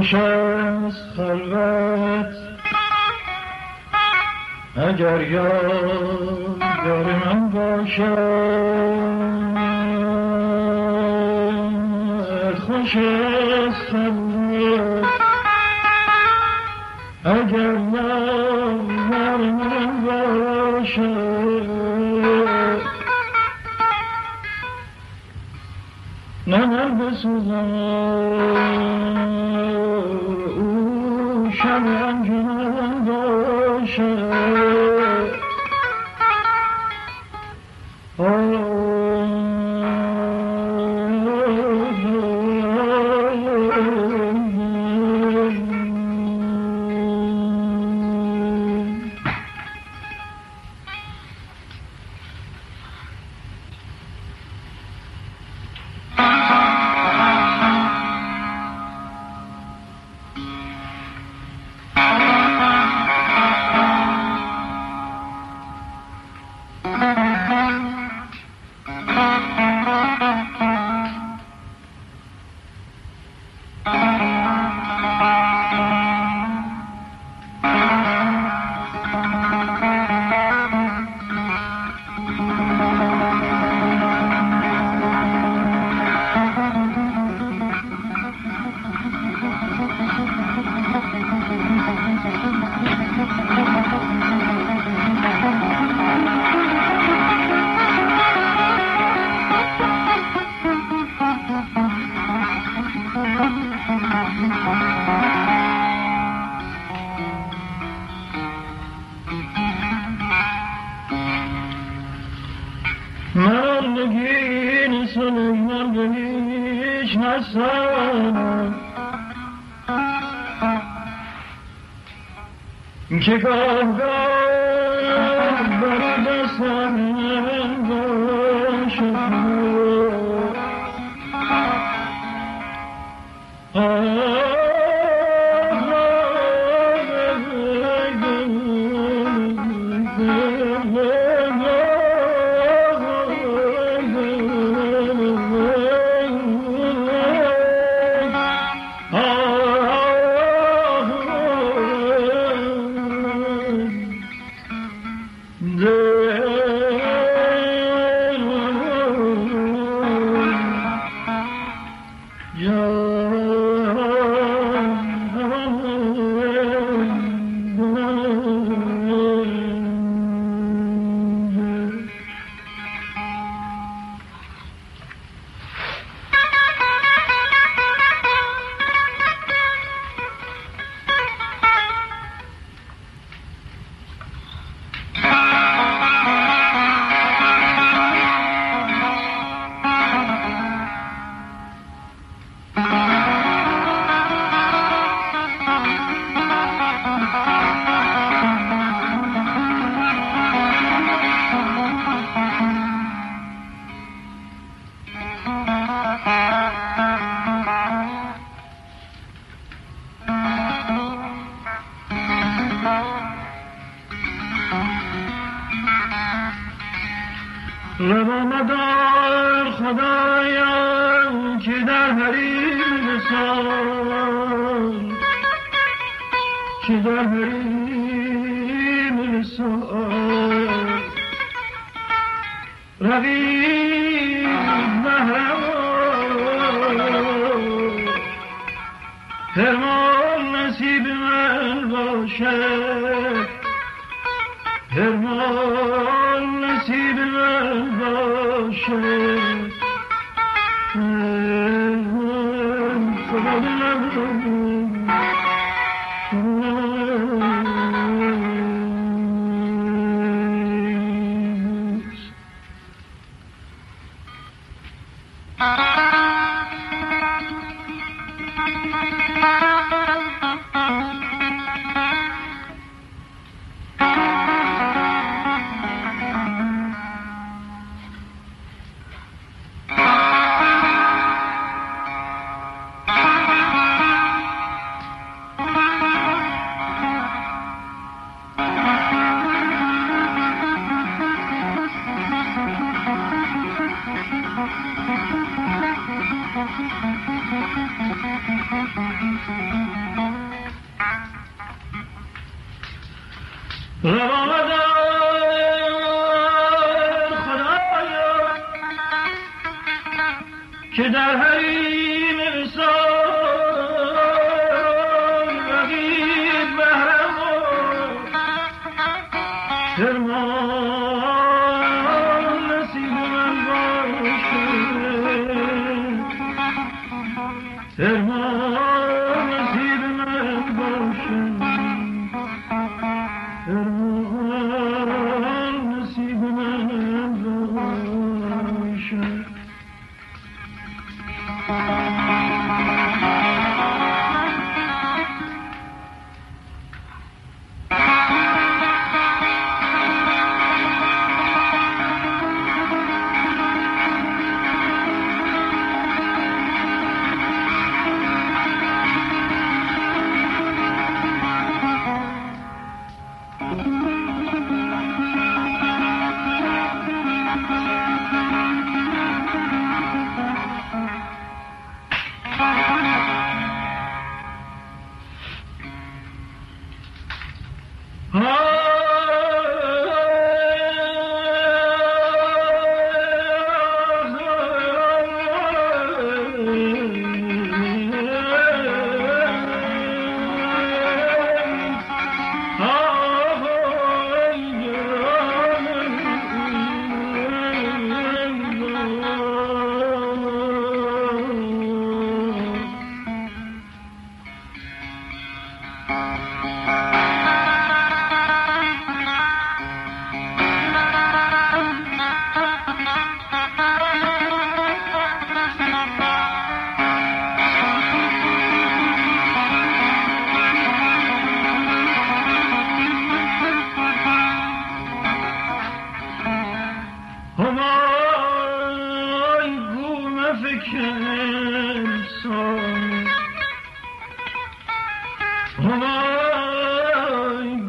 خوش است خلوت. اگر یار من باشد خوش است. خلوت اگر یار که گاه Sırma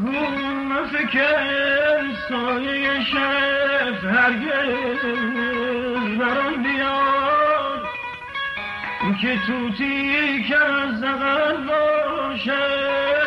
گون فکر سایه هرگز که توتی که از باشه.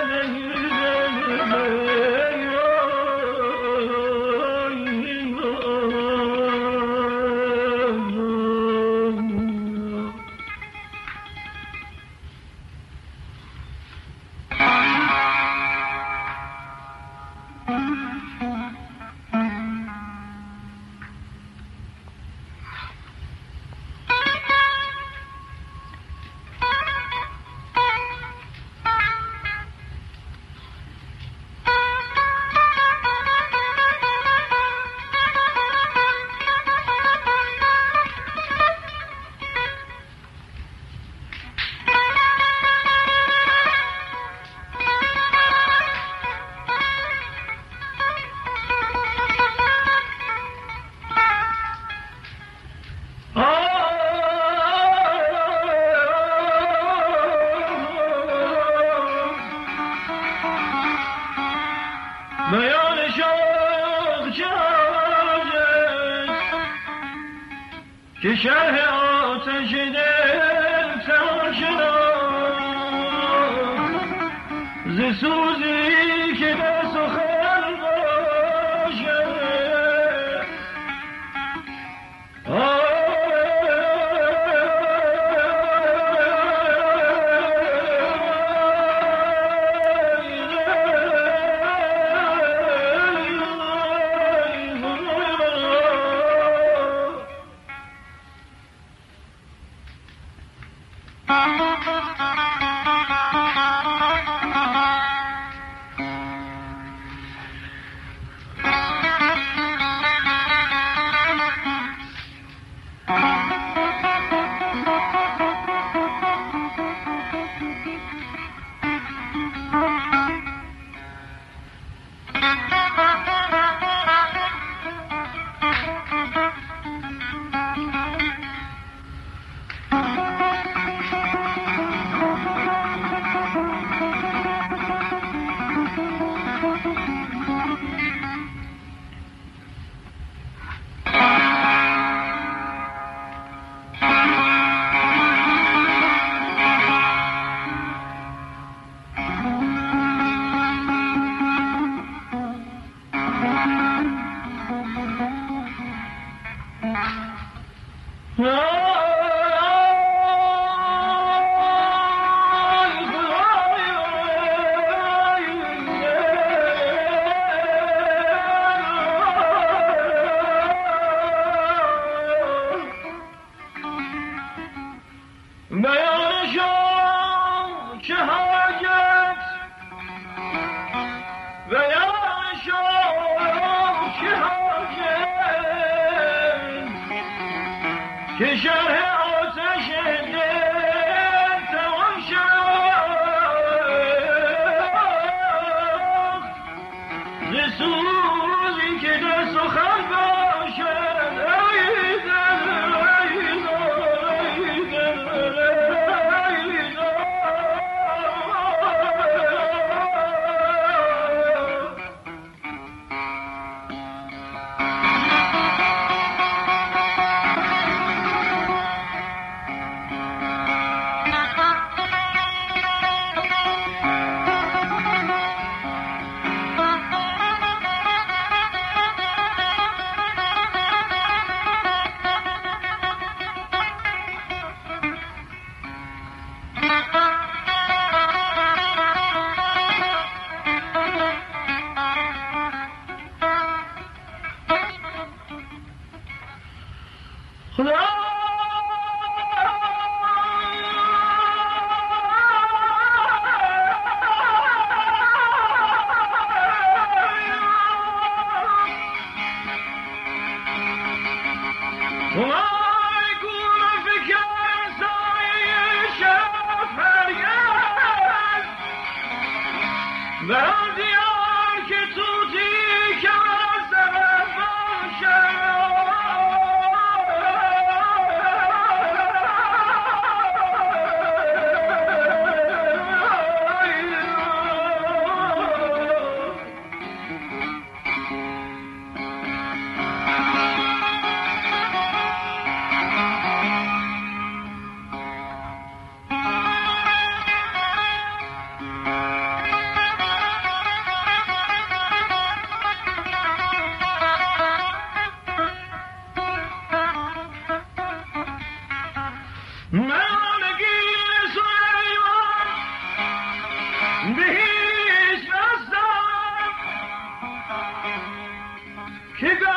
Kick up!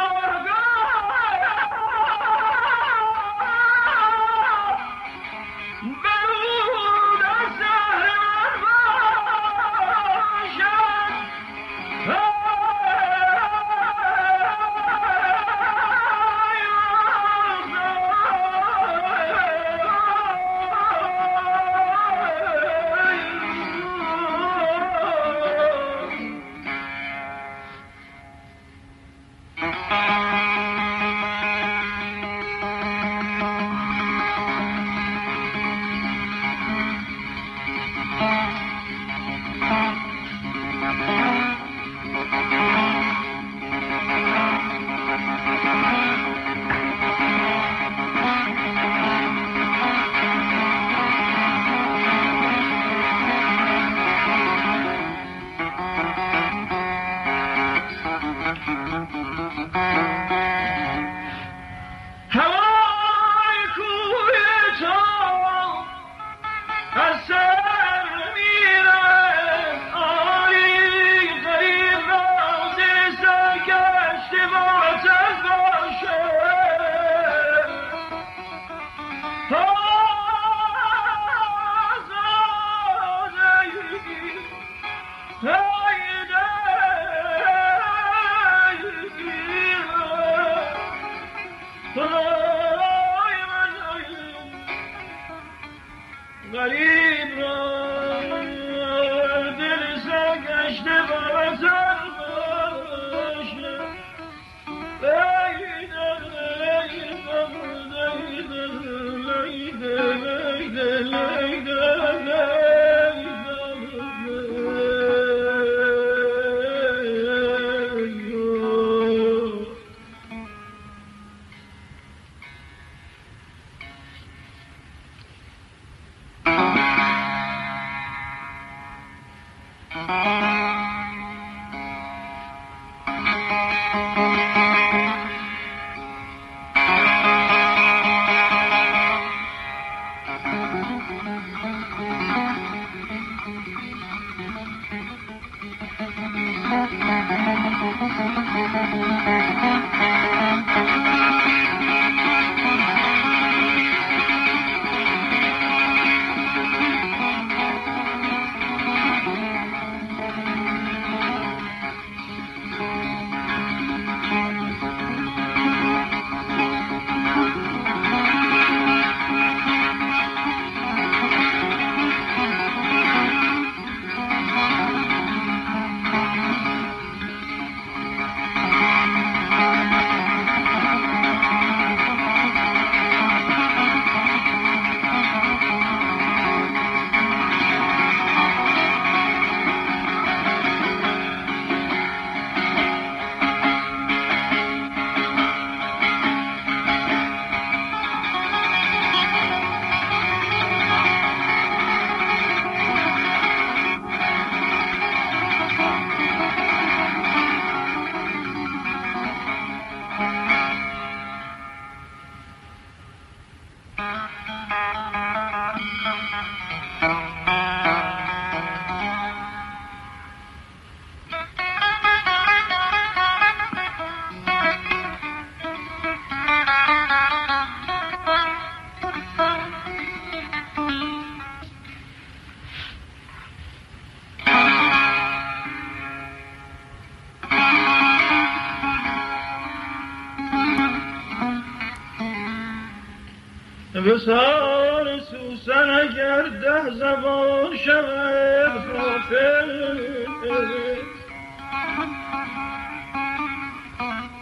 نثار سوسن اگر ده زبان شود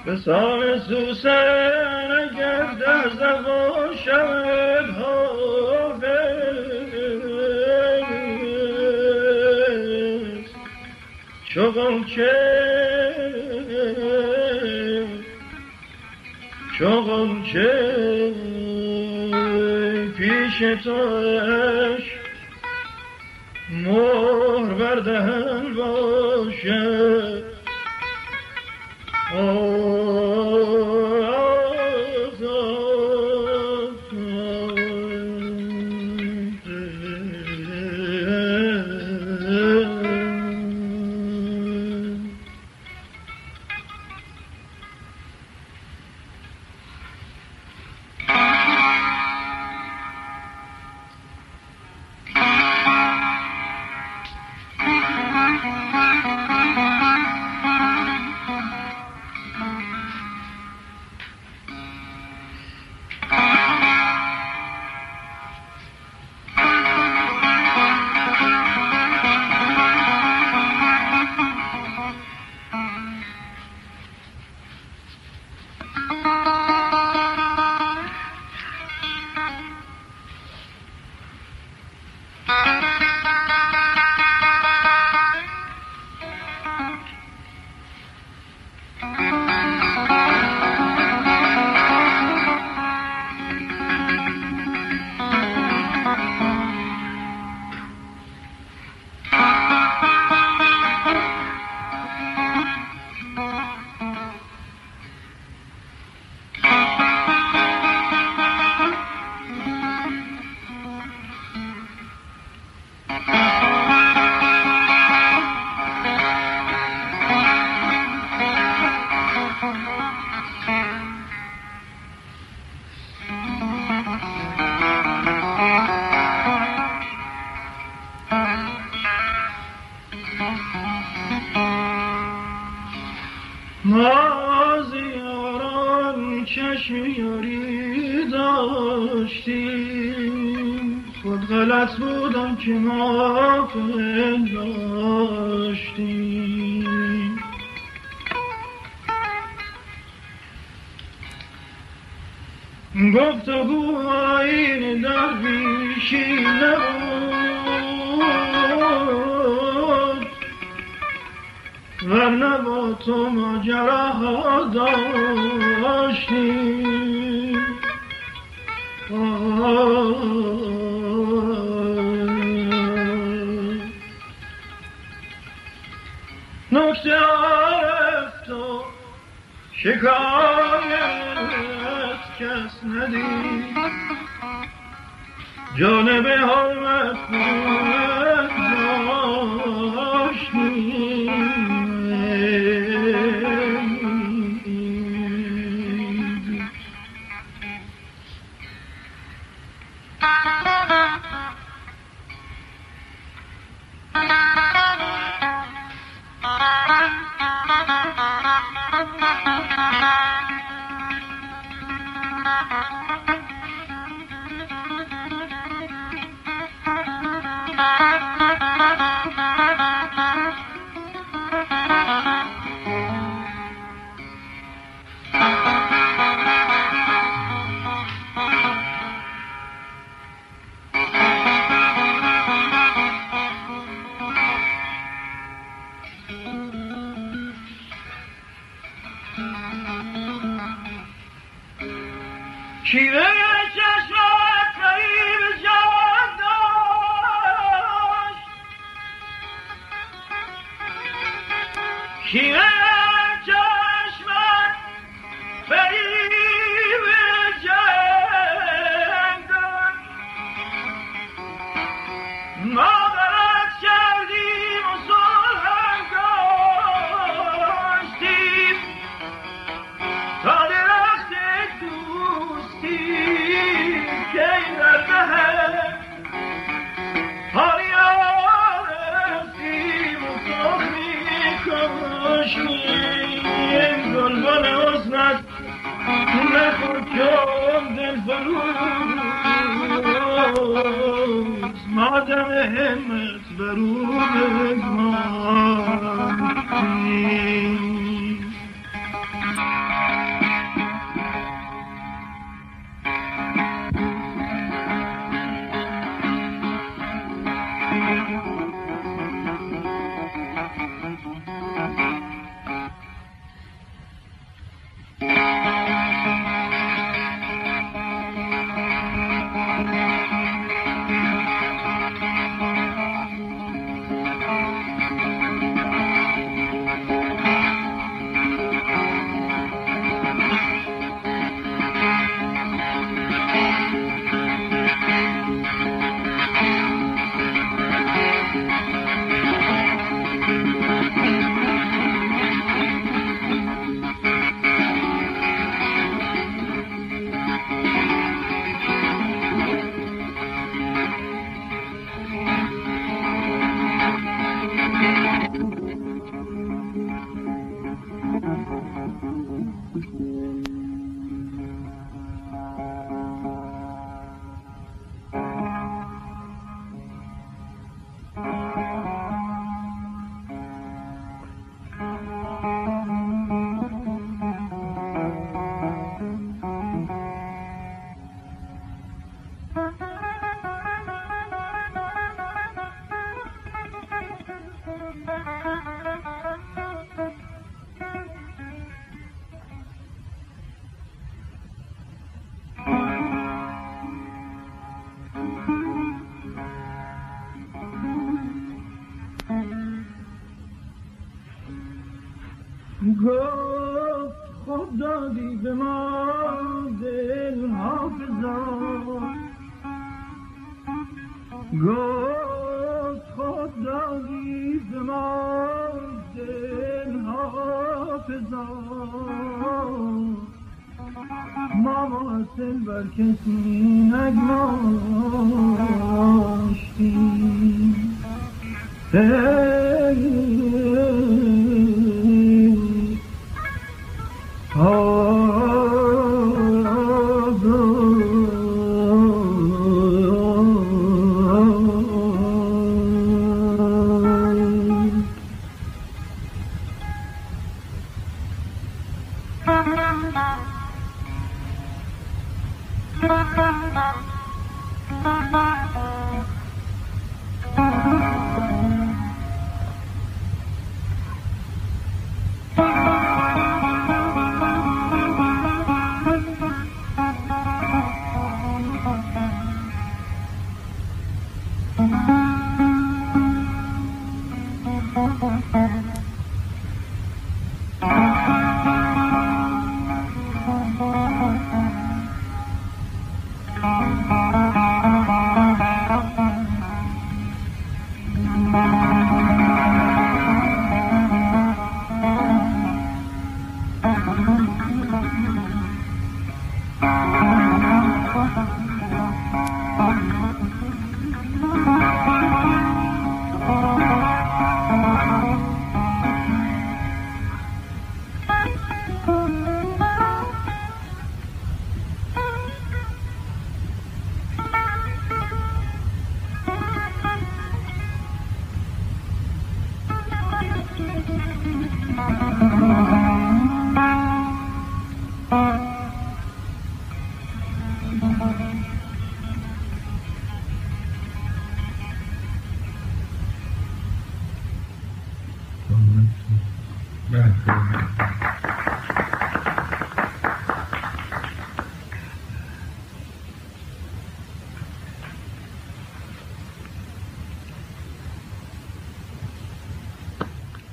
به مثال سوسن اگر ده زبان شود حافظ چون غنچه چون غنچه. پیش توش مهر بردهن باشه. Mm-hmm. حافظا. ما محسن بر کسی نگماشتیم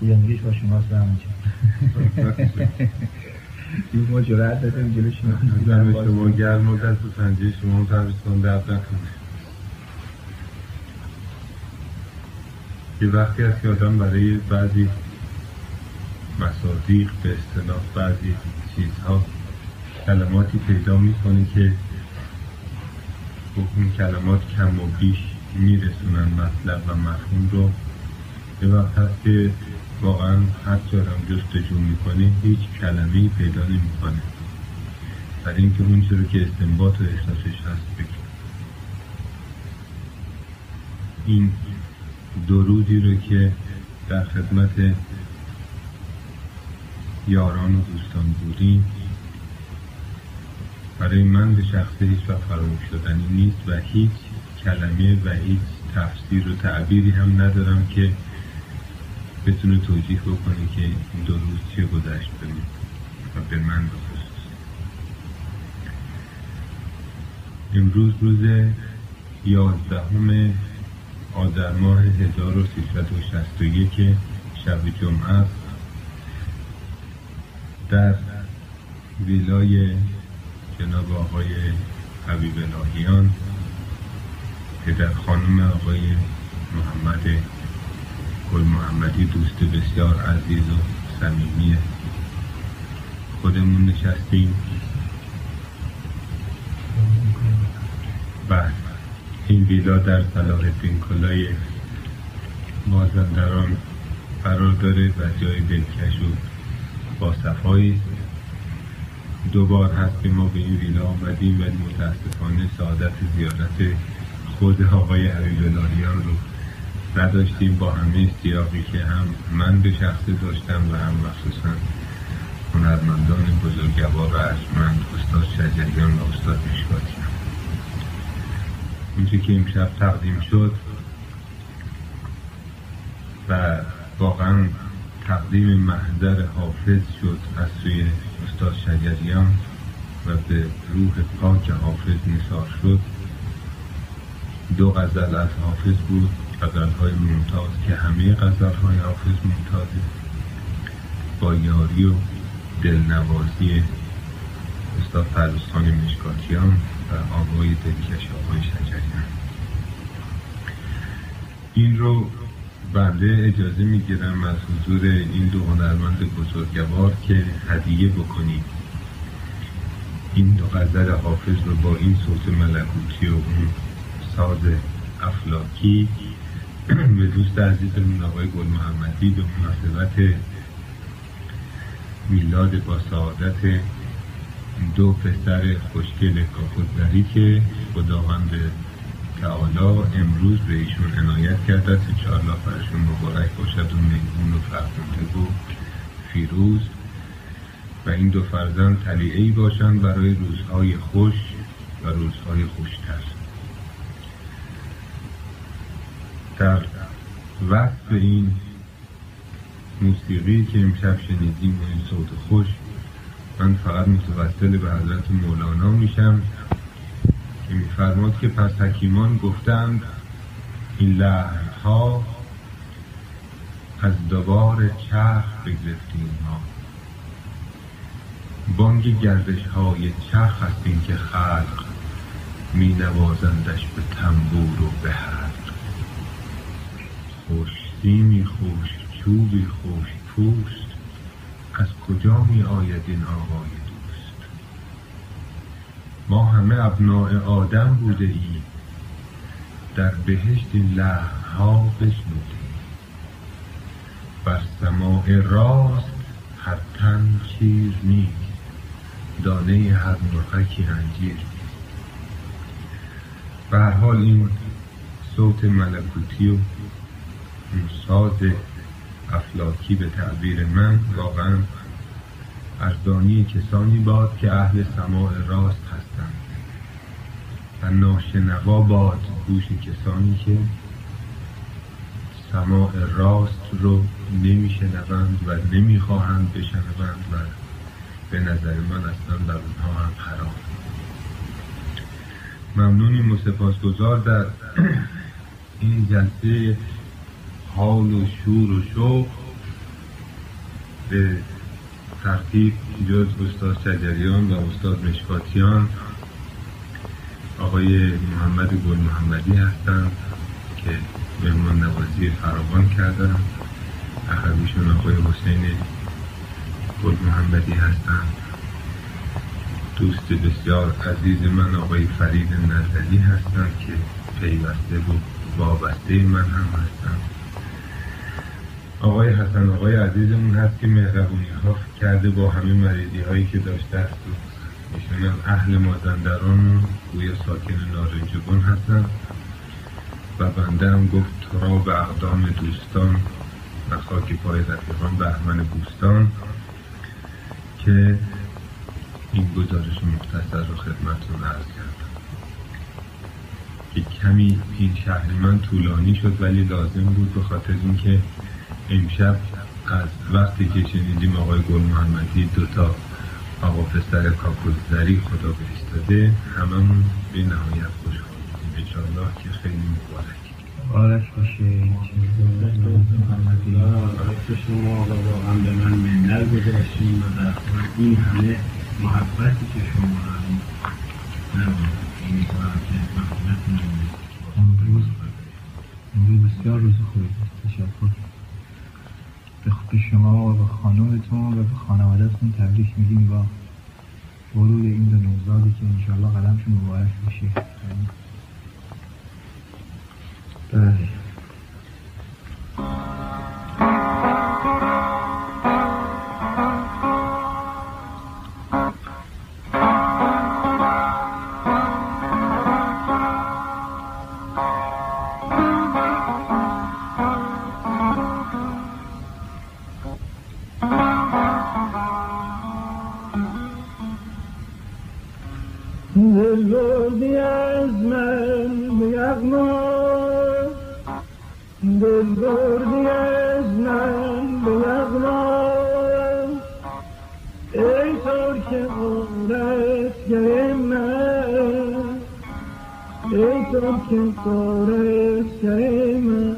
Yanlış başıma sağlayacağım. همونجا ما جرأت دادیم جلو شما. دم شما گرم و دست پنجه شما هم تبریستان درد نکنه یه وقتی هست که آدم برای بعضی مصادیق به اصطلاح بعضی چیزها کلماتی پیدا می‌کنه که این کلمات کم و بیش میرسونن مطلب و مفهوم رو یه وقت هست که واقعا هر جارم جستجو می‌کنه هیچ کلمه پیدا نمی‌کنه. برای اینکه اون رو که استنباط و احساسش هست بگه. این درودی رو که در خدمت یاران و دوستان بودیم برای من به شخصه هیچ و فراموش شدنی نیست و هیچ کلمه و هیچ تفسیر و تعبیری هم ندارم که بتونه توجیه بکنه که این دو روز چه گذشت بمید و به من بخصوص. امروز روز یازدهم آذر ماه 1361 شب جمعه است در ویلای جناب آقای حبیب الهیان پدر خانم آقای محمد گل محمدی دوست بسیار عزیز و صمیمی خودمون نشستیم. و این ویلا در صلاح الدین کلای مازندران قرار داره و جای دلکش و با صفایی دو بار هست که ما به این ویلا آمدیم ولی متاسفانه سعادت زیارت خود آقای حبیب الهیان رو نداشتیم با همه سیاقی که هم من به شخصی داشتم و هم مخصوصا هنرمندان بزرگوار و ارجمند استاد شجریان و استاد مشکاتی. اونچه که امشب تقدیم شد و واقعا تقدیم محضر حافظ شد از سوی استاد شجریان و به روح پاک حافظ نثار شد. دو غزل از حافظ بود. غزل ممتاز که همه غزل های حافظ ممتازه. با یاری و دلنوازی استاد فرزخان مشکاتیان و آقای دلکش آقای شجریان. این رو بنده اجازه می‌گیرم از حضور این دو هنرمند بزرگوار که هدیه بکنیم این دو غزل حافظ رو با این صوت ملکوتی و اون ساز افلاکی به دوست عزیزمون آقای گل محمدی به مناسبت میلاد با سعادت دو پسر خوشگل کاخوزدری که خداوند تعالی امروز به ایشون عنایت کرده است انشاءالله برشون مبارک باشد و میمون و فرزنده و فیروز. و این دو فرزند تلیعی باشند برای روزهای خوش و روزهای خوشتر. در وصف این موسیقی که امشب شنیدیم این صوت خوش من فقط متوسل به حضرت مولانا میشم که میفرماد که پس حکیمان گفتند این لحنها از دوبار چرخ بگرفتیم ما. بانگ گردش های چرخ است که خلق می نوازندش به تنبور و به حلق خوش سیمی خوش چوبی خوش پوست. از کجا می آید این آقای دوست؟ ما همه ابناع آدم بوده ایم در بهشت این لحنها بشنودیم بر سماع راست هر تن چیز نیست. دانه هر مرغکی انجیر به هر حال این صوت ملکوتی و ساز افلاکی به تعبیر من واقعا ارزانی کسانی باد که اهل سماع راست هستند. و ناشنوا باد گوش کسانی که سماع راست رو نمیشنوند و نمی‌خواهند بشنوند و به نظر من اصلا در اونها هم حرام ممنونیم و سپاسگزار در این جلسه حال و شور و شوق به ترتیب جز استاد شجریان و استاد مشکاتیان آقای محمد گل محمدی هستند که مهمان نوازی فراوان کردن اخویشون آقای حسین گل محمدی هستند دوست بسیار عزیز من آقای فرید نظری هستند که پیوسته و وابسته من هم هستند آقای حسن آقای عزیزمون هست که مهربونی ها کرده با همه مریضی هایی که داشته است. ایشون اهل مازندران و گوی ساکن نارنجبون هستن. و بنده هم گفت را به اقدام دوستان و خاک پای رفیقان بهمن بوستان که این گزارش مختصر رو خدمتتون عرض کردم. که کمی این شهر من طولانی شد ولی لازم بود به خاطر اینکه امشب از وقتی که شنیدیم آقای گل محمدی دوتا آقا پسر کاکوزدری خدا بهستاده هممون به نهایت خوشحال بودیم انشاءالله که خیلی مبارک. بارش باشه شما و واقعا به من منل گذاشتیم و در این همه محبتی که شما محبت امروز امروز بسیار روز خوبی تشکر به شما و به خانومتون و به خانوادهتون تبریک میگیم با ورود این دو نوزادی که انشالله قدمشون مبارک بشه بله. دلبردی از من به یغما. دلبردی از من به یغما. ای ترک غارتگر من. ای ترک غارتگر من.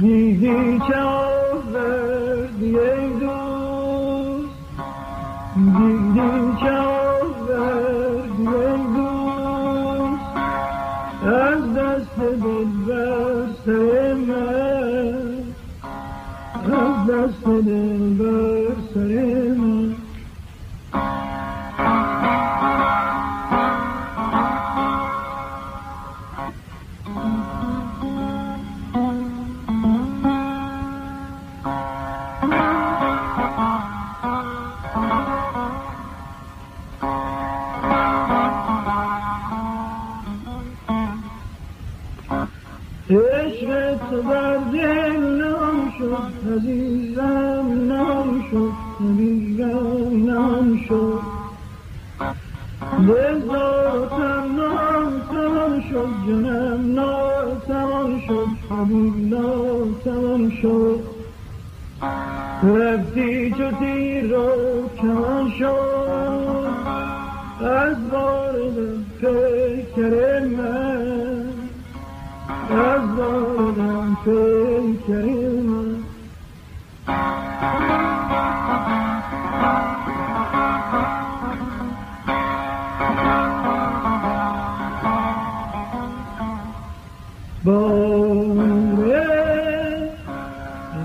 دیدی که آوردی ای دوست؟ دیدی که سر بر سر. بزار تمام شد جنم ناتوان شد حبیب ناتوان شد رفتی چو تیر و کمان شد از وارد فکر من از وارد فکر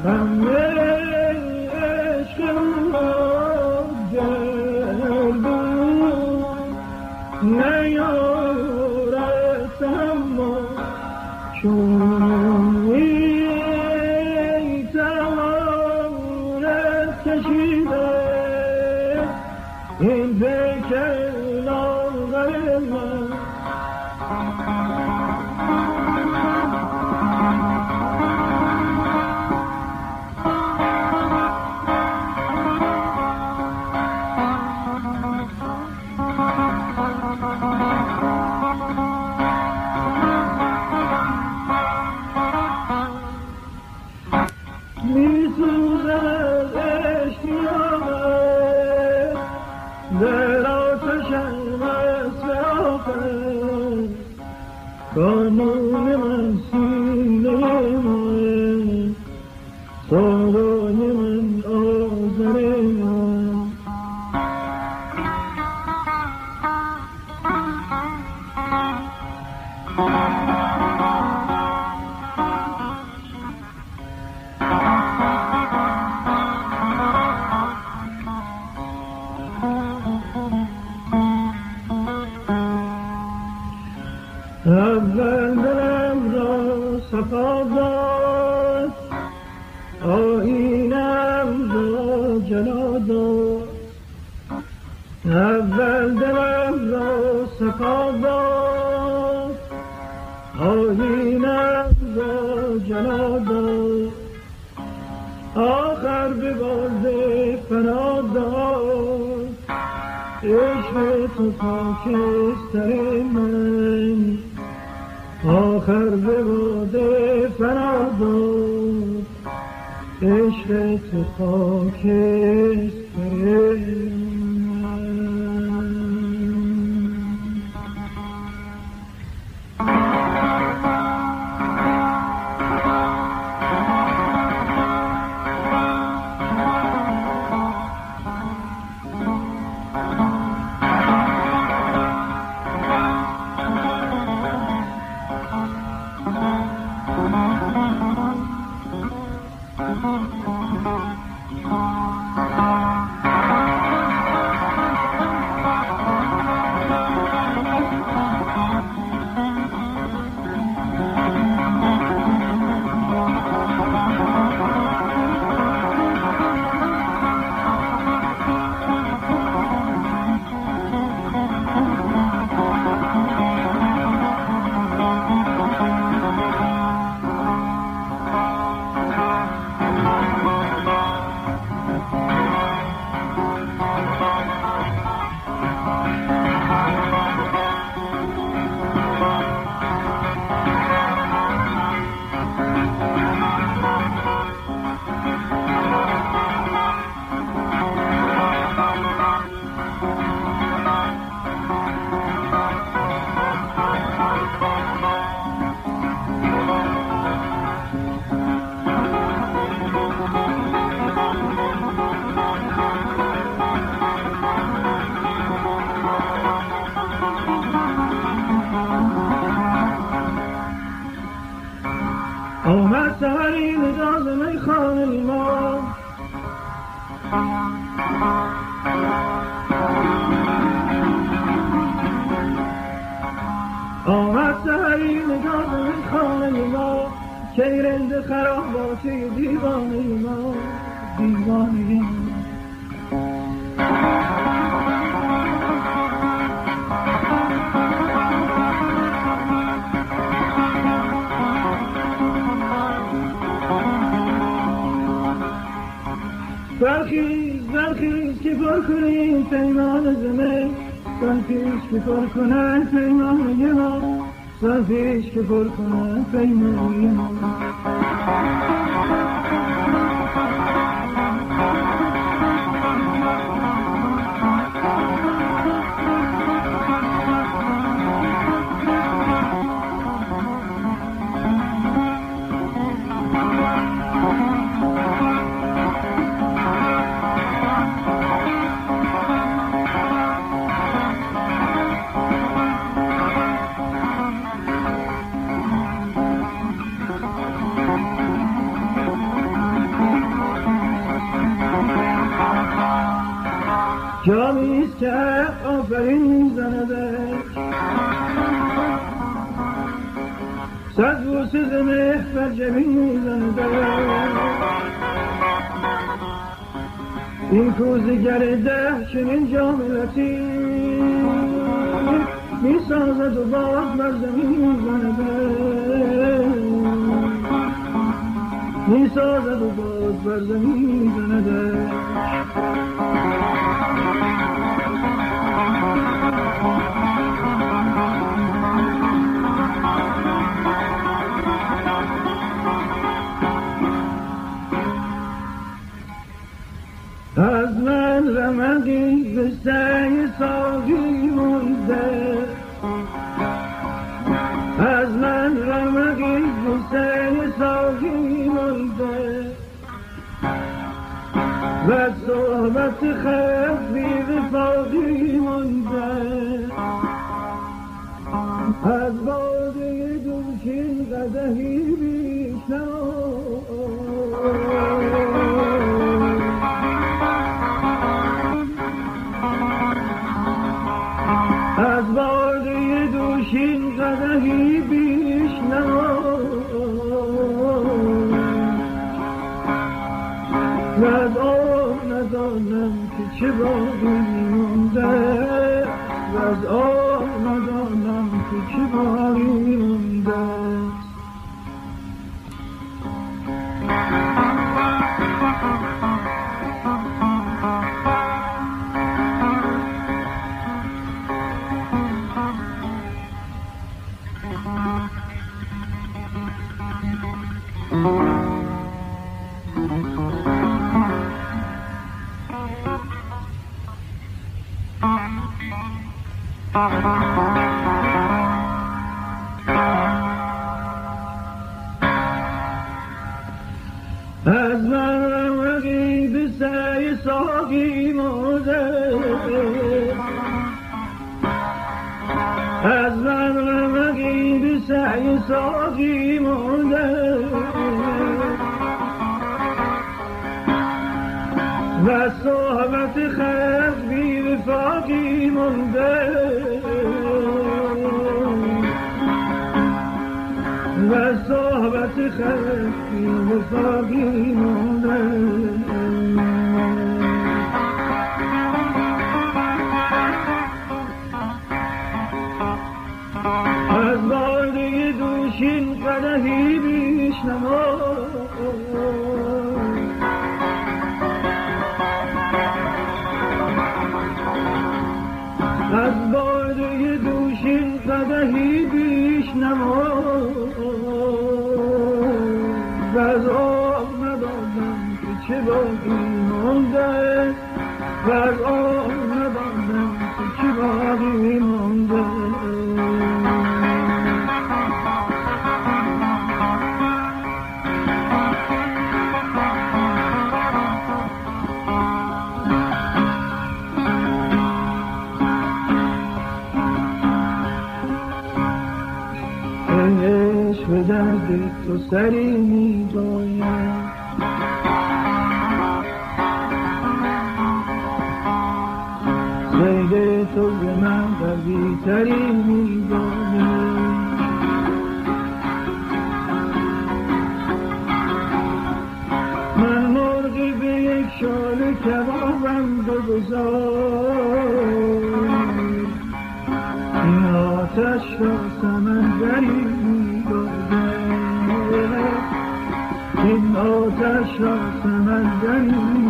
Amen. چشم تو خاکستر من. آخر به باد فردا عشق تو خاکستر من آمد سهری نجاز می خانه ما. آمد سهری نجاز می خانه ما. که رند خراب باشه دیوانه ما. دیوانه ما برخیز برخیز که پر کنیم پیمان زمه برخیز که پر کنن پیمان ما؟ برخیز که پر کنن پیمان ما؟ این کوزگر ده چنین جاملتی می‌سازد و باز بر زمین میزندش می‌سازد و باز بر زمین میزندش صحبت خلق بی وفاقی مونده و صحبت خلق بی وفاقی مونده و آب ندانم که چه باقی مونده و آب ندانم که چه باقی عشق به درد تو به من قوی می باید من مرغی به یک شال کبابم بگذار. این آتش را آتش را سمندری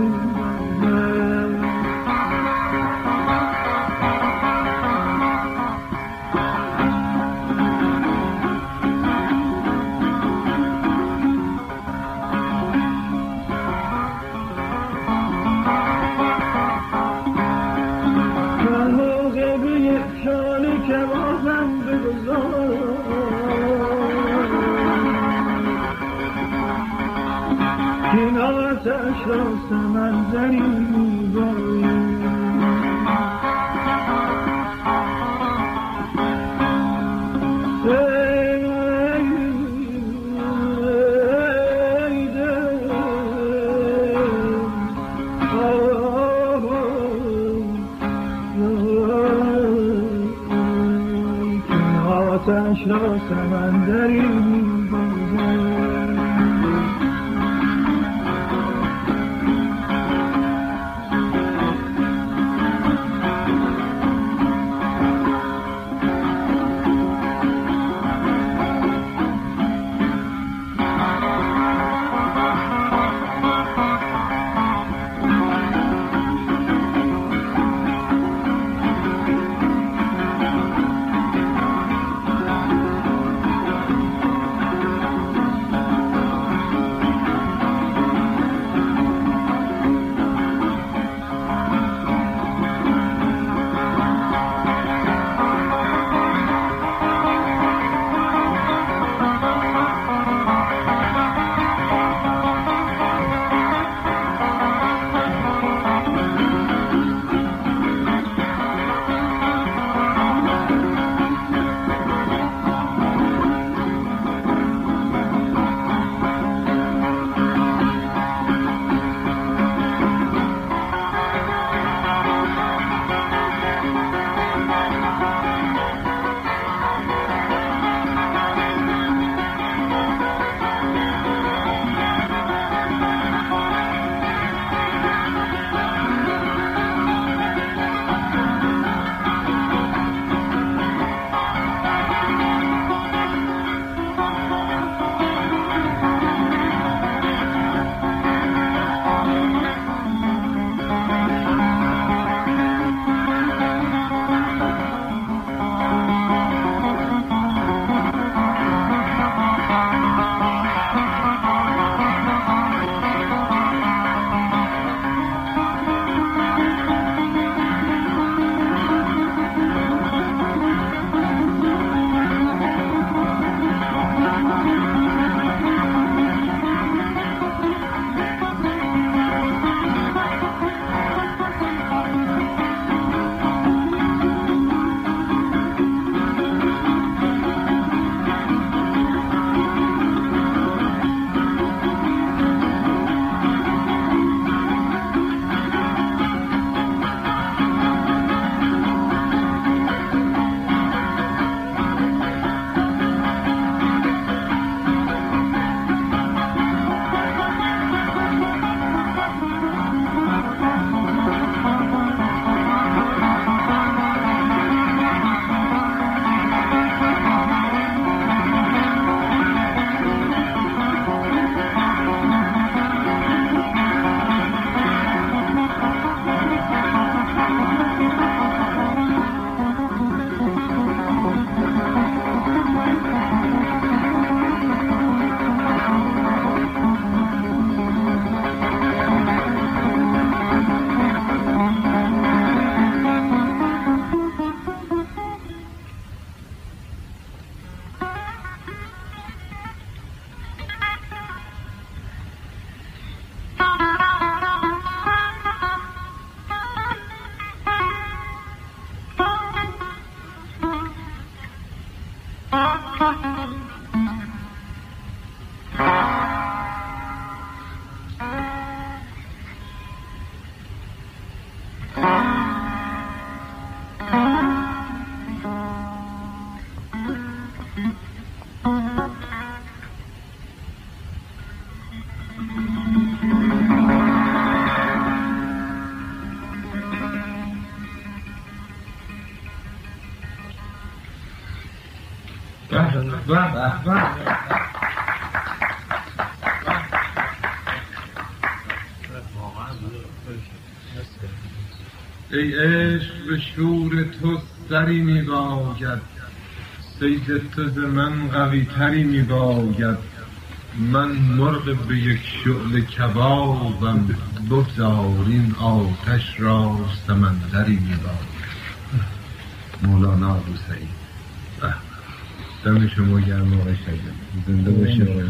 ای عشق به شور تو سری می باید سید تو ز من قوی تری می باید من مرغ به یک شعله کبابم بگذار این آتش را سمندری می باید مولانا ابو سعید. به. دم شما گرم آقای شجر زنده باشی آقای